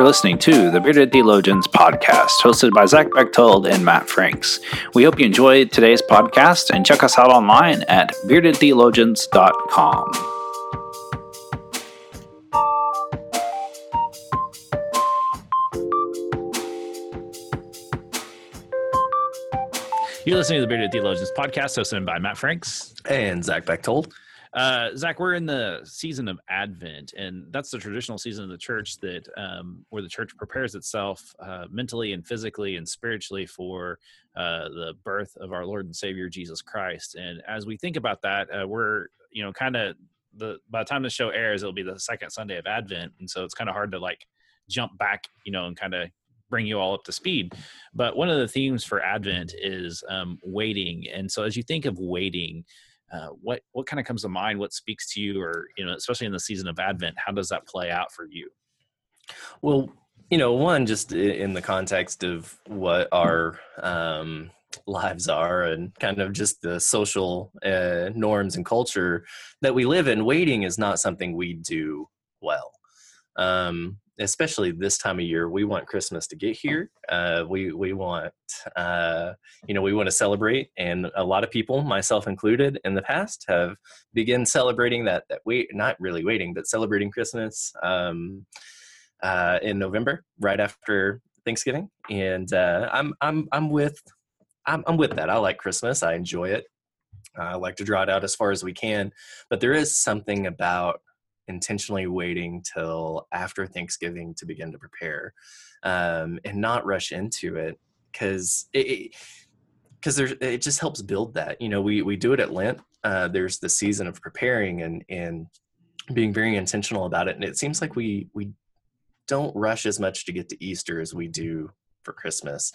You're listening to the Bearded Theologians podcast, hosted by Zach Bechtold and Matt Franks. We hope you enjoyed today's podcast and check us out online at beardedtheologians.com. You're listening to the Bearded Theologians podcast, hosted by Matt Franks and Zach Bechtold. Uh, Zach, we're in the season of Advent, and that's the traditional season of the church that um, where the church prepares itself uh, mentally and physically and spiritually for uh, the birth of our Lord and Savior Jesus Christ. And as we think about that, uh, we're you know kind of the by the time the show airs, it'll be the second Sunday of Advent, and so it's kind of hard to like jump back, you know, and kind of bring you all up to speed. But one of the themes for Advent is um, waiting, and so as you think of waiting uh, what what kind of comes to mind? What speaks to you, or you know, especially in the season of Advent, how does that play out for you? Well, you know, one just in the context of what our um, lives are and kind of just the social uh, norms and culture that we live in, waiting is not something we do well. Um, especially this time of year, we want Christmas to get here. Uh, we we want uh, you know we want to celebrate, and a lot of people, myself included, in the past have begun celebrating that that wait not really waiting, but celebrating Christmas um, uh, in November, right after Thanksgiving, and uh, I'm I'm I'm with I'm, I'm with that. I like Christmas. I enjoy it. I like to draw it out as far as we can, but there is something about intentionally waiting till after Thanksgiving to begin to prepare um, and not rush into it because it because there's it just helps build that you know we we do it at Lent uh, there's the season of preparing and and being very intentional about it and it seems like we we don't rush as much to get to Easter as we do for Christmas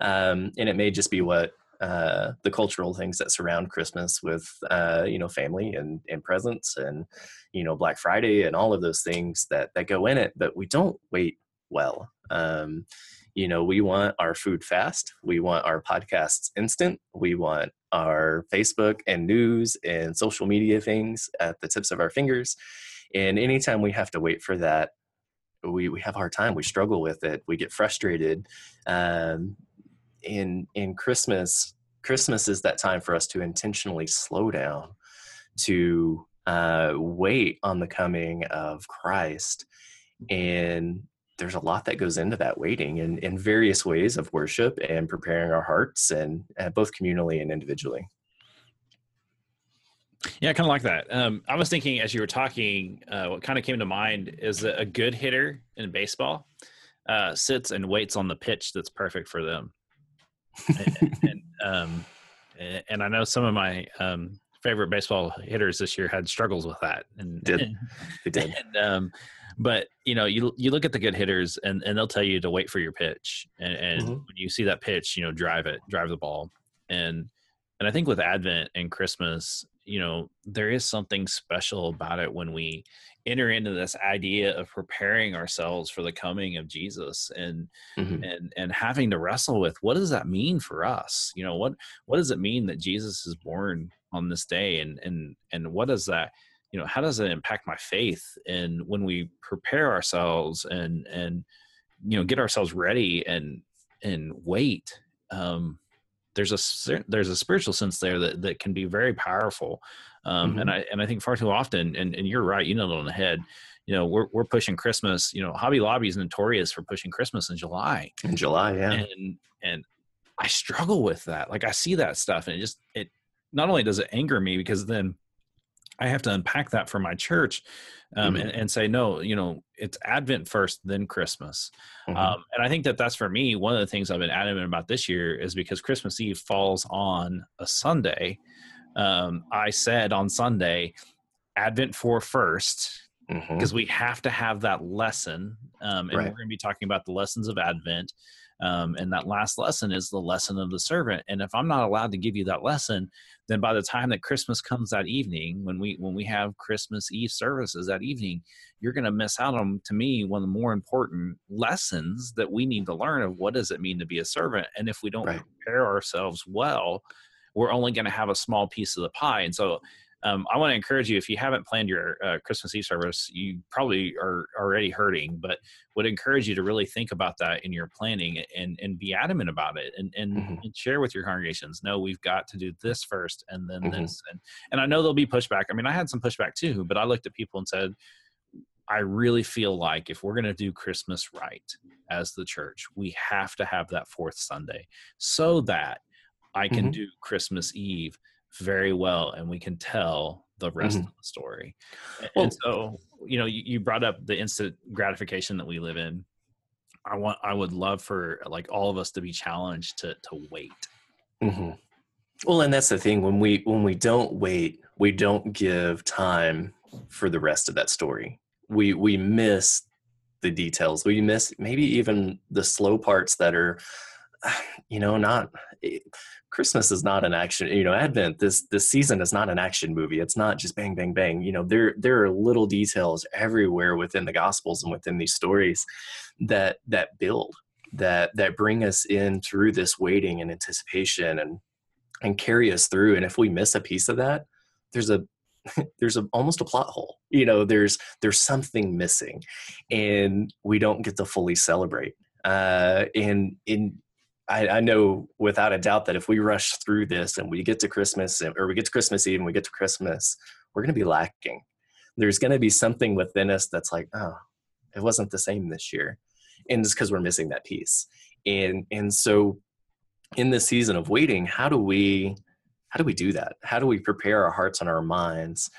um, and it may just be what uh, the cultural things that surround Christmas with uh, you know family and and presents and you know Black Friday and all of those things that that go in it. But we don't wait well. Um, you know, we want our food fast. We want our podcasts instant. We want our Facebook and news and social media things at the tips of our fingers. And anytime we have to wait for that, we, we have a hard time. We struggle with it. We get frustrated. Um, in in Christmas, Christmas is that time for us to intentionally slow down, to uh, wait on the coming of Christ, and there's a lot that goes into that waiting in, in various ways of worship and preparing our hearts and uh, both communally and individually. Yeah, I kind of like that. Um, I was thinking as you were talking, uh, what kind of came to mind is that a good hitter in baseball uh, sits and waits on the pitch that's perfect for them and, and, um, and I know some of my um, favorite baseball hitters this year had struggles with that, and did they did. And, um, but you know, you you look at the good hitters, and and they'll tell you to wait for your pitch, and, and mm-hmm. when you see that pitch, you know, drive it, drive the ball, and and I think with Advent and Christmas, you know, there is something special about it when we enter into this idea of preparing ourselves for the coming of Jesus and mm-hmm. and and having to wrestle with what does that mean for us? You know, what what does it mean that Jesus is born on this day and and and what does that you know how does it impact my faith and when we prepare ourselves and and you know get ourselves ready and and wait um there's a there's a spiritual sense there that that can be very powerful um, mm-hmm. and I and I think far too often, and, and you're right, you know it on the head. You know, we're we're pushing Christmas. You know, Hobby Lobby is notorious for pushing Christmas in July. In July, yeah. And and I struggle with that. Like I see that stuff, and it just it not only does it anger me because then I have to unpack that for my church um, mm-hmm. and, and, say, no, you know, it's Advent first, then Christmas. Mm-hmm. Um, and I think that that's for me, one of the things I've been adamant about this year is because Christmas Eve falls on a Sunday um, I said on Sunday, Advent for first, because mm-hmm. we have to have that lesson. Um, and right. we're going to be talking about the lessons of Advent. Um, and that last lesson is the lesson of the servant. And if I'm not allowed to give you that lesson, then by the time that Christmas comes that evening, when we when we have Christmas Eve services that evening, you're going to miss out on, to me, one of the more important lessons that we need to learn of what does it mean to be a servant. And if we don't right. prepare ourselves well, we're only going to have a small piece of the pie. And so um, I want to encourage you if you haven't planned your uh, Christmas Eve service, you probably are already hurting, but would encourage you to really think about that in your planning and and be adamant about it and and, mm-hmm. and share with your congregations. No, we've got to do this first and then mm-hmm. this, and and I know there'll be pushback. I mean, I had some pushback too, but I looked at people and said. I really feel like if we're going to do Christmas right as the church, we have to have that fourth Sunday so that I can mm-hmm. do Christmas Eve very well and we can tell the rest mm-hmm. of the story. Well, and so, you know, you, you brought up the instant gratification that we live in. I want, I would love for like all of us to be challenged to, to wait. Mm-hmm. Well, and that's the thing when we, when we don't wait, we don't give time for the rest of that story. We, we miss the details. We miss maybe even the slow parts that are, you know, not, Christmas is not an action, you know, Advent, this this season is not an action movie. It's not just bang, bang, bang. You know, there there are little details everywhere within the gospels and within these stories that that build, that that bring us in through this waiting and anticipation and and carry us through. And if we miss a piece of that, there's a there's a, almost a plot hole you know there's there's something missing and we don't get to fully celebrate uh and in I, I, know without a doubt that if we rush through this and we get to Christmas or we get to Christmas Eve and we get to Christmas, we're going to be lacking. There's going to be something within us that's like, oh, it wasn't the same this year, and it's because we're missing that piece. And and so, in this season of waiting, how do we how do we do that? How do we prepare our hearts and our minds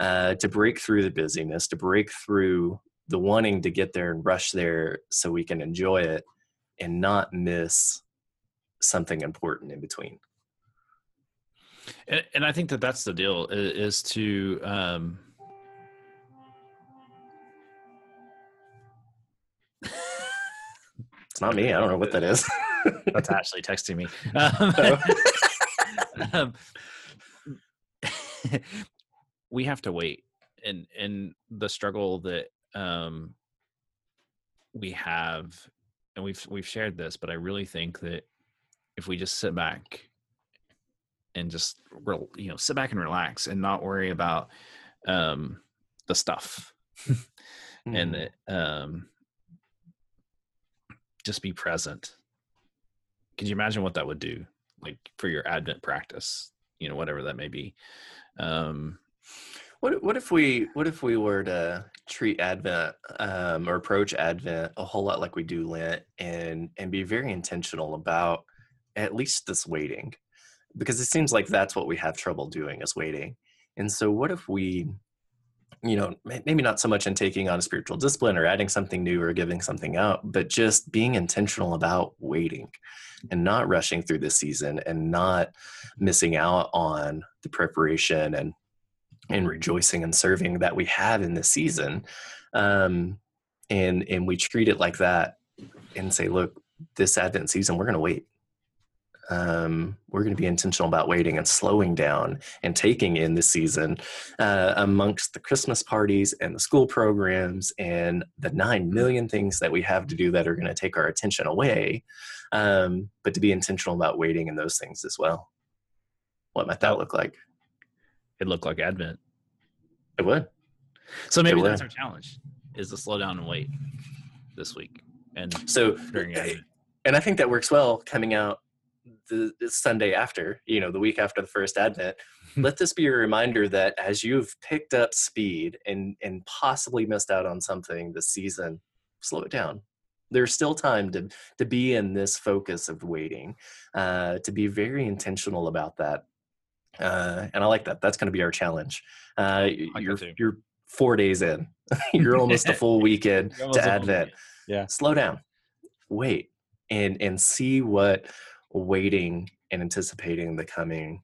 uh, to break through the busyness, to break through the wanting to get there and rush there so we can enjoy it and not miss something important in between. And, and I think that that's the deal is, to, um, it's not me. I don't know what that is. that's Ashley texting me. Um, um, we have to wait and and the struggle that um we have and we've we've shared this but i really think that if we just sit back and just you know sit back and relax and not worry about um, the stuff. Mm-hmm. and it, um, just be present. Could you imagine what that would do like for your advent practice? You know whatever that may be. Um, what what if we what if we were to treat Advent um, or approach Advent a whole lot like we do Lent and and be very intentional about at least this waiting because it seems like that's what we have trouble doing is waiting. And so what if we you know maybe not so much in taking on a spiritual discipline or adding something new or giving something out but just being intentional about waiting and not rushing through this season and not missing out on the preparation and and rejoicing and serving that we have in this season. Um and and we treat it like that and say look this advent season we're going to wait um, we're going to be intentional about waiting and slowing down and taking in the season uh, amongst the Christmas parties and the school programs and the nine million things that we have to do that are going to take our attention away. Um, but to be intentional about waiting in those things as well. What might that look like? It looked like Advent. It would. So maybe that's our challenge: is to slow down and wait this week and so during Advent. And I think that works well coming out the, the Sunday after, you know, the week after the first Advent, let this be a reminder that as you've picked up speed and and possibly missed out on something this season, slow it down. There's still time to to be in this focus of waiting, uh, to be very intentional about that. Uh, and I like that. That's going to be our challenge. Uh, like you're you're four days in. you're almost a full weekend to Advent. Yeah. Slow down. Wait and and see what waiting and anticipating the coming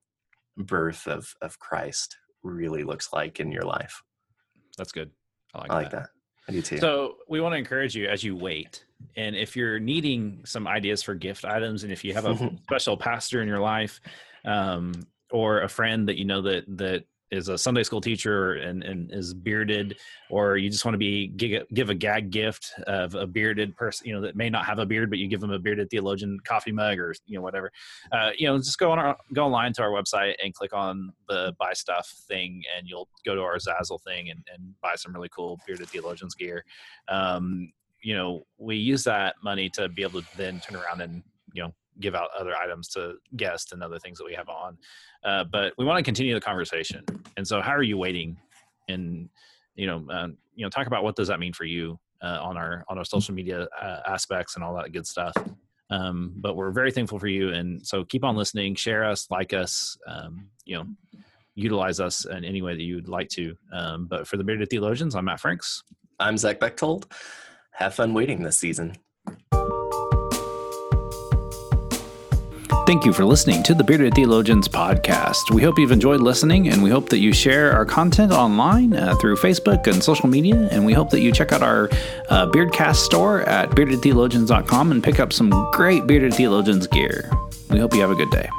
birth of of Christ really looks like in your life. That's good. I like, I like that. that. I do too. So we want to encourage you as you wait. And if you're needing some ideas for gift items, and if you have a special pastor in your life, um, or a friend that you know that that is a Sunday school teacher and, and is bearded, or you just want to be give, a gag gift of a bearded person, you know, that may not have a beard, but you give them a bearded theologian coffee mug or you know whatever. Uh, you know, just go on our go online to our website and click on the buy stuff thing, and you'll go to our Zazzle thing and, and buy some really cool bearded theologians gear. Um, you know, we use that money to be able to then turn around and you know give out other items to guests and other things that we have on. Uh, but we want to continue the conversation. And so, how are you waiting? And you know, uh, you know, talk about what does that mean for you uh, on our on our social media uh, aspects and all that good stuff. Um, but we're very thankful for you, and so keep on listening, share us, like us, um, you know, utilize us in any way that you'd like to. Um, but for the bearded theologians, I'm Matt Franks. I'm Zach Bechtold. Have fun waiting this season. Thank you for listening to the Bearded Theologians podcast. We hope you've enjoyed listening, and we hope that you share our content online uh, through Facebook and social media. And we hope that you check out our uh, Beardcast store at beardedtheologians.com and pick up some great Bearded Theologians gear. We hope you have a good day.